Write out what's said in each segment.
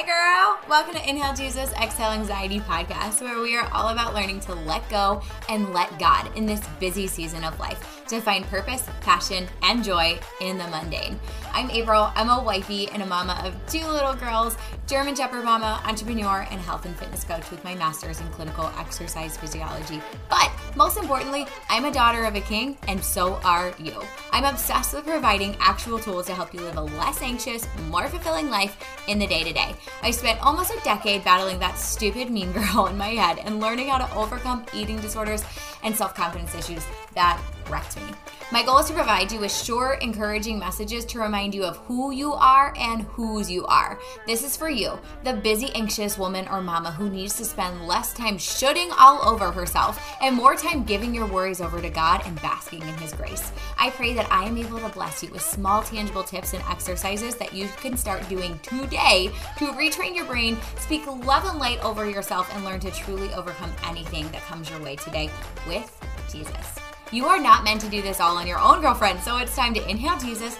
Hey, girl! Welcome to Inhale Jesus, Exhale Anxiety podcast, where we are all about learning to let go and let God in this busy season of life to find purpose, passion, and joy in the mundane. I'm April. I'm a wifey and a mama of two little girls, German Shepherd mama, entrepreneur, and health and fitness coach with my master's in clinical exercise physiology. But most importantly, I'm a daughter of a king, and so are you. I'm obsessed with providing actual tools to help you live a less anxious, more fulfilling life in the day to day. I spent almost a decade battling that stupid mean girl in my head and learning how to overcome eating disorders and self confidence issues that wrecked me. My goal is to provide you with short, encouraging messages to remind you of who you are and whose you are. This is for you, the busy, anxious woman or mama who needs to spend less time shooting all over herself and more time giving your worries over to God and basking in His grace. I pray that I am able to bless you with small, tangible tips and exercises that you can start doing today to retrain your brain, speak love and light over yourself, and learn to truly overcome anything that comes your way today with Jesus. You are not meant to do this all on your own, girlfriend. So it's time to inhale Jesus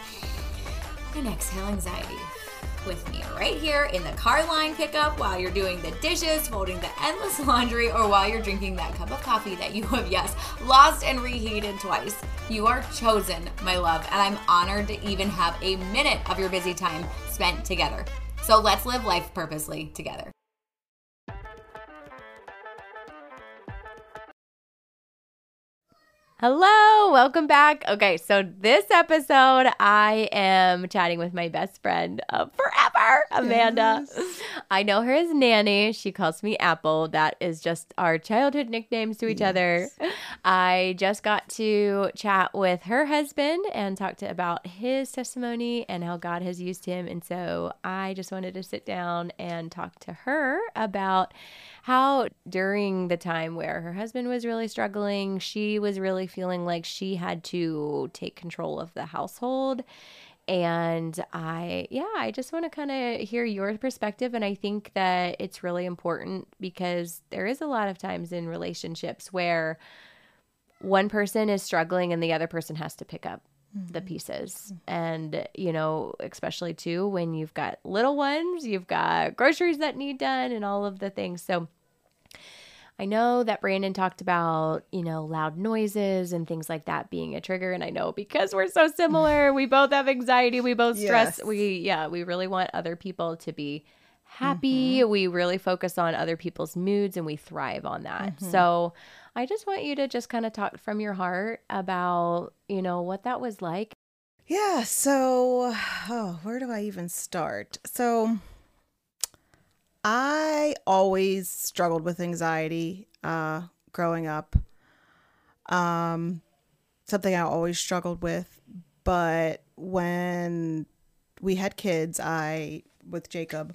and exhale anxiety with me right here in the car line pickup while you're doing the dishes, folding the endless laundry, or while you're drinking that cup of coffee that you have, yes, lost and reheated twice. You are chosen, my love, and I'm honored to even have a minute of your busy time spent together. So let's live life purposely together. Hello, welcome back. Okay, so this episode, I am chatting with my best friend of forever, Amanda. Yes. I know her as Nanny. She calls me Apple. That is just our childhood nicknames to each yes. other. I just got to chat with her husband and talk to about his testimony and how God has used him. And so I just wanted to sit down and talk to her about how during the time where her husband was really struggling, she was really feeling like she had to take control of the household. And I, yeah, I just want to kind of hear your perspective. And I think that it's really important because there is a lot of times in relationships where one person is struggling and the other person has to pick up Mm-hmm. the pieces. And, you know, especially too when you've got little ones, you've got groceries that need done and all of the things. So I know that Brandon talked about, you know, loud noises and things like that being a trigger. And I know because we're so similar, we both have anxiety, we both stress. Yes. We, yeah, we really want other people to be happy. Mm-hmm. We really focus on other people's moods and we thrive on that. Mm-hmm. So I just want you to just kind of talk from your heart about, you know, what that was like. Yeah. So, oh, where do I even start? So, I always struggled with anxiety uh, growing up. Um, something I always struggled with. But when we had kids, I, with Jacob,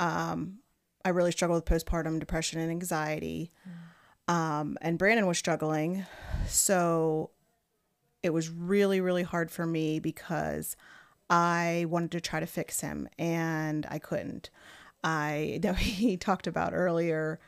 um, I really struggled with postpartum depression and anxiety. Um, and Brandon was struggling. So it was really, really hard for me because I wanted to try to fix him and I couldn't. I know he talked about earlier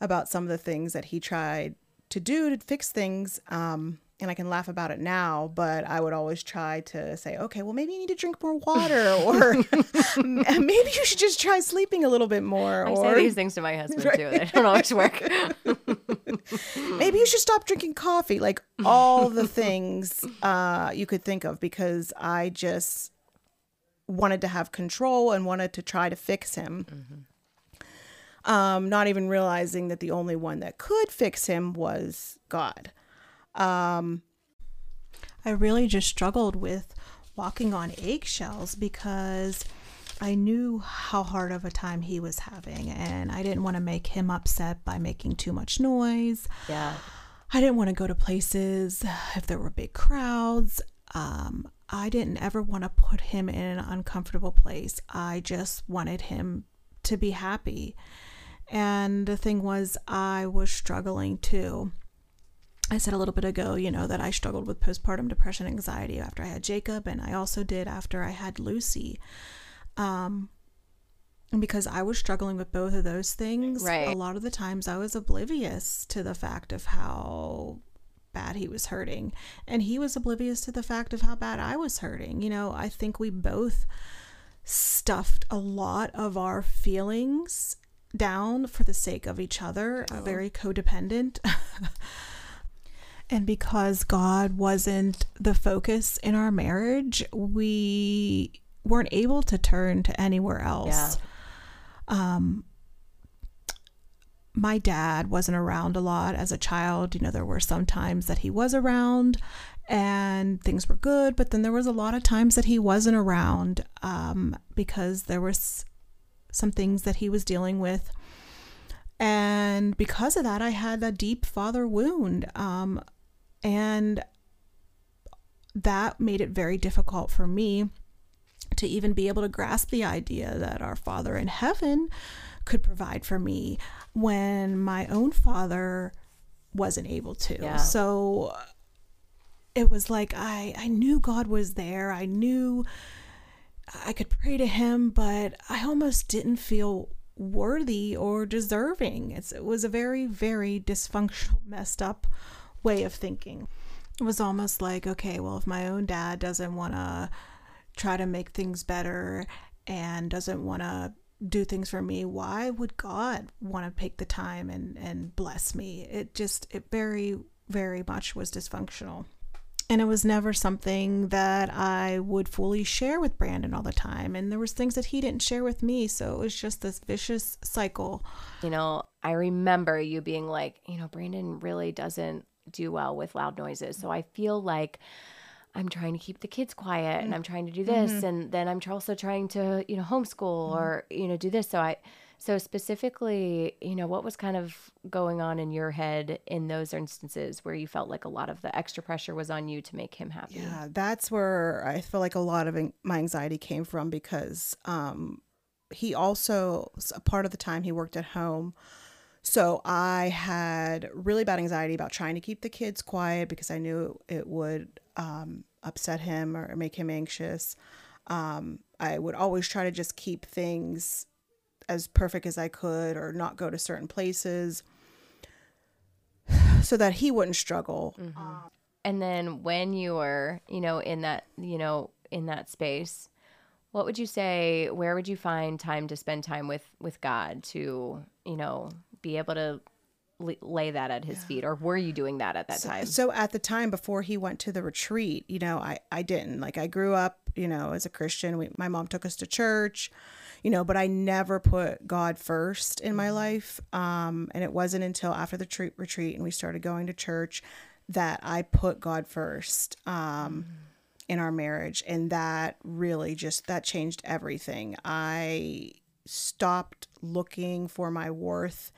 about some of the things that he tried to do to fix things. Um, and I can laugh about it now, but I would always try to say, okay, well, maybe you need to drink more water, or maybe you should just try sleeping a little bit more. I or say these things to my husband right. too. They don't always work. maybe you should stop drinking coffee. Like all the things uh, you could think of, because I just wanted to have control and wanted to try to fix him. Mm-hmm. Um, not even realizing that the only one that could fix him was God. Um, I really just struggled with walking on eggshells because I knew how hard of a time he was having, and I didn't want to make him upset by making too much noise. Yeah. I didn't want to go to places if there were big crowds. Um, I didn't ever want to put him in an uncomfortable place. I just wanted him to be happy. And the thing was, I was struggling too. I said a little bit ago, you know, that I struggled with postpartum depression anxiety after I had Jacob, and I also did after I had Lucy. Um, and because I was struggling with both of those things, right. a lot of the times I was oblivious to the fact of how bad he was hurting. And he was oblivious to the fact of how bad I was hurting. You know, I think we both stuffed a lot of our feelings down for the sake of each other, uh, very codependent. and because God wasn't the focus in our marriage, we weren't able to turn to anywhere else. Yeah. Um, my dad wasn't around a lot as a child. You know, there were some times that he was around and things were good, but then there was a lot of times that he wasn't around um, because there was some things that he was dealing with. And because of that, I had a deep father wound. Um, and that made it very difficult for me to even be able to grasp the idea that our Father in heaven could provide for me when my own father wasn't able to. Yeah. So it was like I I knew God was there. I knew I could pray to him, but I almost didn't feel worthy or deserving. It's, it was a very very dysfunctional, messed up way of thinking. It was almost like, okay, well, if my own dad doesn't want to try to make things better and doesn't want to do things for me, why would God want to take the time and, and bless me? It just, it very, very much was dysfunctional. And it was never something that I would fully share with Brandon all the time. And there was things that he didn't share with me. So it was just this vicious cycle. You know, I remember you being like, you know, Brandon really doesn't do well with loud noises. So I feel like I'm trying to keep the kids quiet and I'm trying to do this and then I'm also trying to, you know, homeschool or, you know, do this. So I so specifically, you know, what was kind of going on in your head in those instances where you felt like a lot of the extra pressure was on you to make him happy? Yeah, that's where I feel like a lot of my anxiety came from because um, he also, a part of the time, he worked at home. So I had really bad anxiety about trying to keep the kids quiet because I knew it would um, upset him or make him anxious. Um, I would always try to just keep things as perfect as I could or not go to certain places so that he wouldn't struggle. And then when you were, you know, in that, you know, in that space, what would you say, where would you find time to spend time with with God to, you know, be able to lay that at his feet or were you doing that at that time? So at the time before he went to the retreat, you know, I I didn't like I grew up, you know, as a Christian. We, my mom took us to church, you know, but I never put God first in my life. Um, and it wasn't until after the tre- retreat and we started going to church that I put God first. Um, in our marriage and that really just that changed everything i stopped looking for my worth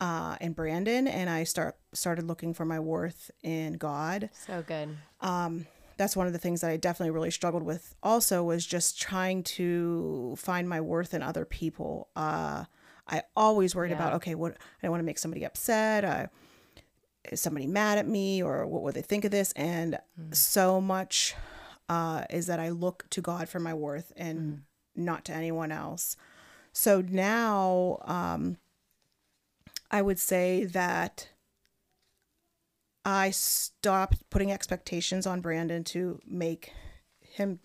uh, in brandon and i start started looking for my worth in god. So good. Um, that's one of the things that i definitely really struggled with also was just trying to find my worth in other people. Uh, i always worried Yeah. about okay what i don't want to make somebody upset uh, is somebody mad at me or what would they think of this? And so much uh, is that i look to god for my worth and not to anyone else. So now um, i would say that i stopped putting expectations on brandon to make him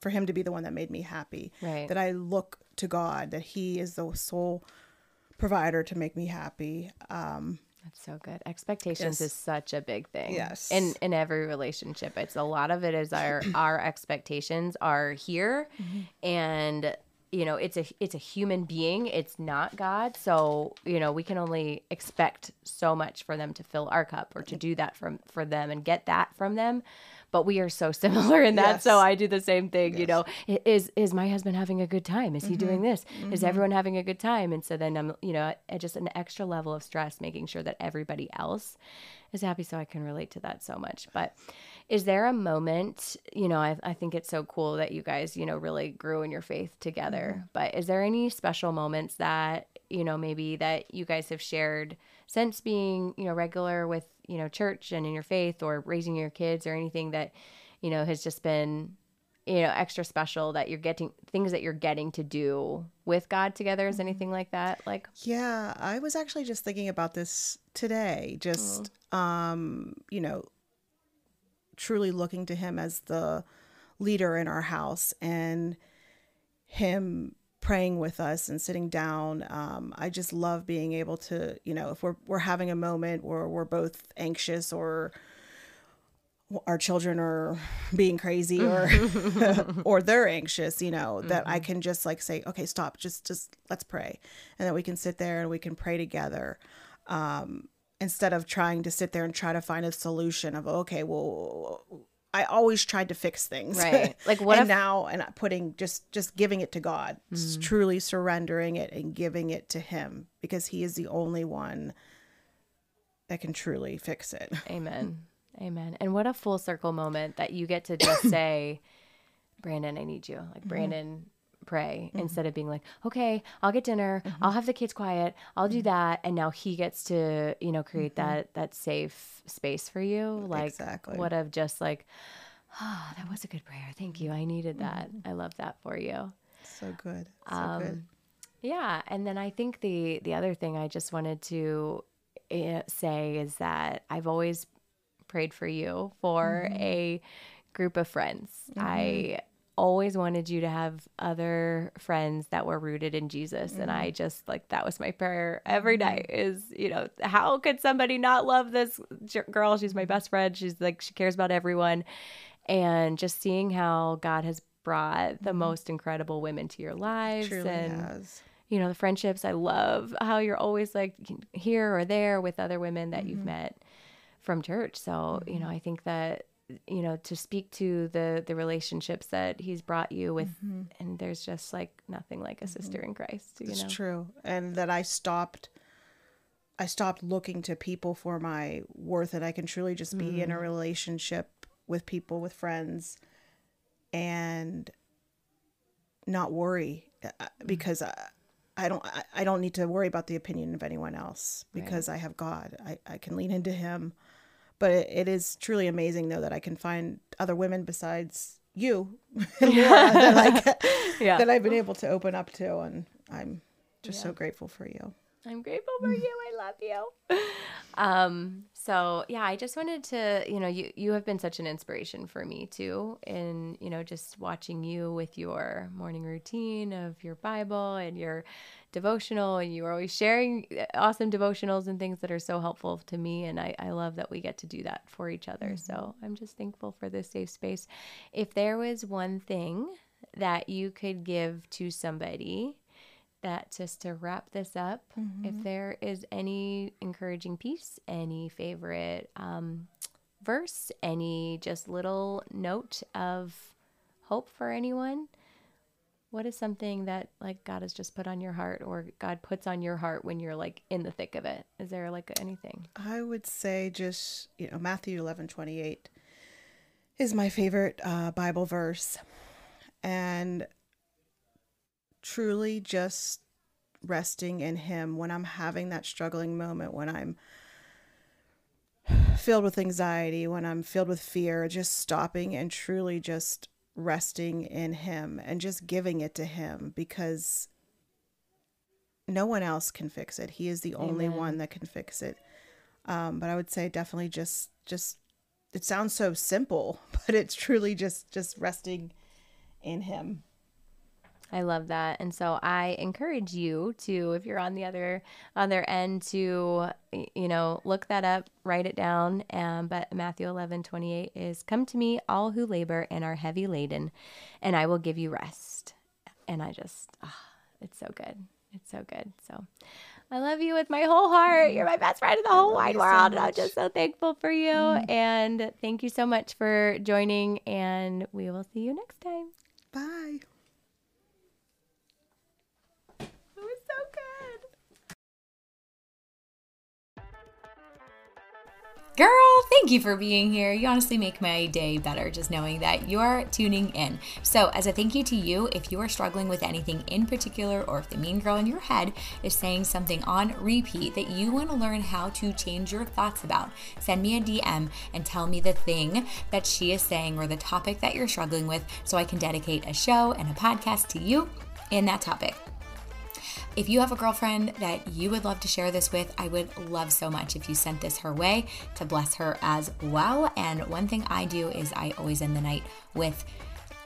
for him to be the one that made me happy Right. that i look to god that he is the sole provider to make me happy um, That's so good. Expectations Yes. is such a big thing. Yes. In in every relationship. It's a lot of it is our our expectations are here Mm-hmm. and you know, it's a it's a human being. It's not God. So, you know, we can only expect so much for them to fill our cup or to do that from for them and get that from them. But we are so similar in that. So I do the same thing, you know. Is is my husband having a good time? Is he doing Mm-hmm. this? Is everyone having a good time? And so then I'm, you know, at just an extra level of stress making sure that everybody else is happy so I can relate to that so much. But is there a moment, you know, I, I think it's so cool that you guys, you know, really grew in your faith together. Mm-hmm. But is there any special moments that, you know, maybe that you guys have shared since being, you know, regular with, you know, church and in your faith or raising your kids or anything that, you know, has just been, you know, extra special that you're getting things that you're getting to do with God together? Is anything like that? Like, Yeah, I was actually just thinking about this today. Just um, you know, truly looking to him as the leader in our house and him praying with us and sitting down. Um, I just love being able to, you know, if we're we're having a moment where we're both anxious or our children are being crazy or or they're anxious you know that i can just like say okay stop just just let's pray. And that we can sit there and we can pray together um instead of trying to sit there and try to find a solution of okay well i always tried to fix things. Right. Like, what and if- now and putting just just giving it to god s- truly surrendering it and giving it to him because he is the only one that can truly fix it. Amen. Amen. And what a full circle moment that you get to just say, Brandon, I need you. Mm-hmm. Like, Brandon, pray instead of being like, okay, I'll get dinner. Mm-hmm. I'll have the kids quiet. I'll do that. And now he gets to, you know, create that, that safe space for you. Like, Mm-hmm. Exactly. what of just like, oh, that was a good prayer. Thank you. I needed that. Mm-hmm. I love that for you. so good so Um, good Yeah, and then I think the the other thing I just wanted to uh, say is that I've always prayed for you for mm-hmm. a group of friends. I mm-hmm. always wanted you to have other friends that were rooted in Jesus and I mm-hmm. just like that was my prayer every night is, you know, how could somebody not love this girl? She's my best friend. She's like she cares about everyone. And just seeing how God has brought the most incredible women to your lives truly and has you know the friendships i love how you're always like here or there with other women that Mm-hmm. you've met from church so you know i think that you know to speak to the the relationships that he's brought you with Mm-hmm. and there's just like nothing like a sister in christ you It's know true. And that I stopped I stopped looking to people for my worth and I can truly just be Mm. in a relationship with people, with friends and not worry uh, Mm. because I, I don't I, I don't need to worry about the opinion of anyone else because I have God. I, I can lean into him. But it, it is truly amazing though that I can find other women besides you and Laura that like Yeah. that I've been able to open up to and I'm just so grateful for you. I'm grateful for you. I love you. Um, so yeah, I just wanted to, you know, you you have been such an inspiration for me too, in you know, just watching you with your morning routine of your Bible and your devotional, and you are always sharing uh, awesome devotionals and things that are so helpful to me, and I I love that we get to do that for each other. So I'm just thankful for this safe space. If there was one thing that you could give to somebody that just to wrap this up, if there is any encouraging piece, any favorite um, verse, any just little note of hope for anyone, what is something that like God has just put on your heart or God puts on your heart when you're like in the thick of it? Is there like anything? I would say just, you know, Matthew 11 28 is my favorite uh, Bible verse. And truly just resting in Him when I'm having that struggling moment, when I'm filled with anxiety, when I'm filled with fear, just stopping and truly just resting in Him and just giving it to Him because no one else can fix it. He is the only one that can fix it. Um, but I would say definitely just just it sounds so simple, but it's truly just just resting in Him. I love that. And so I encourage you to, if you're on the other other end, to you know look that up, write it down. Um, but Matthew 11, 28 is, "Come to me, all who labor and are heavy laden, and I will give you rest." And I just, ah, it's so good. It's so good. So I love you with my whole heart. You're my best friend in the whole wide you so world, and I'm just so thankful for you. And thank you so much for joining. And we will see you next time. Bye. Girl, thank you for being here. You honestly make my day better just knowing that you're tuning in. So, as a thank you to you, if you are struggling with anything in particular, or if the mean girl in your head is saying something on repeat that you want to learn how to change your thoughts about, send me a DM and tell me the thing that she is saying or the topic that you're struggling with so I can dedicate a show and a podcast to you in that topic. If you have a girlfriend that you would love to share this with, I would love so much if you sent this her way to bless her as well. And one thing I do is I always end the night with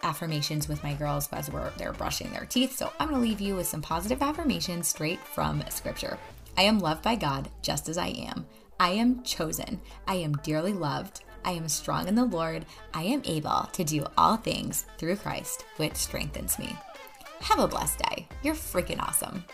affirmations with my girls as we're, they're brushing their teeth. So I'm going to leave you with some positive affirmations straight from scripture. I am loved by God just as I am. I am chosen. I am dearly loved. I am strong in the Lord. I am able to do all things through Christ, which strengthens me. Have a blessed day. You're freaking awesome.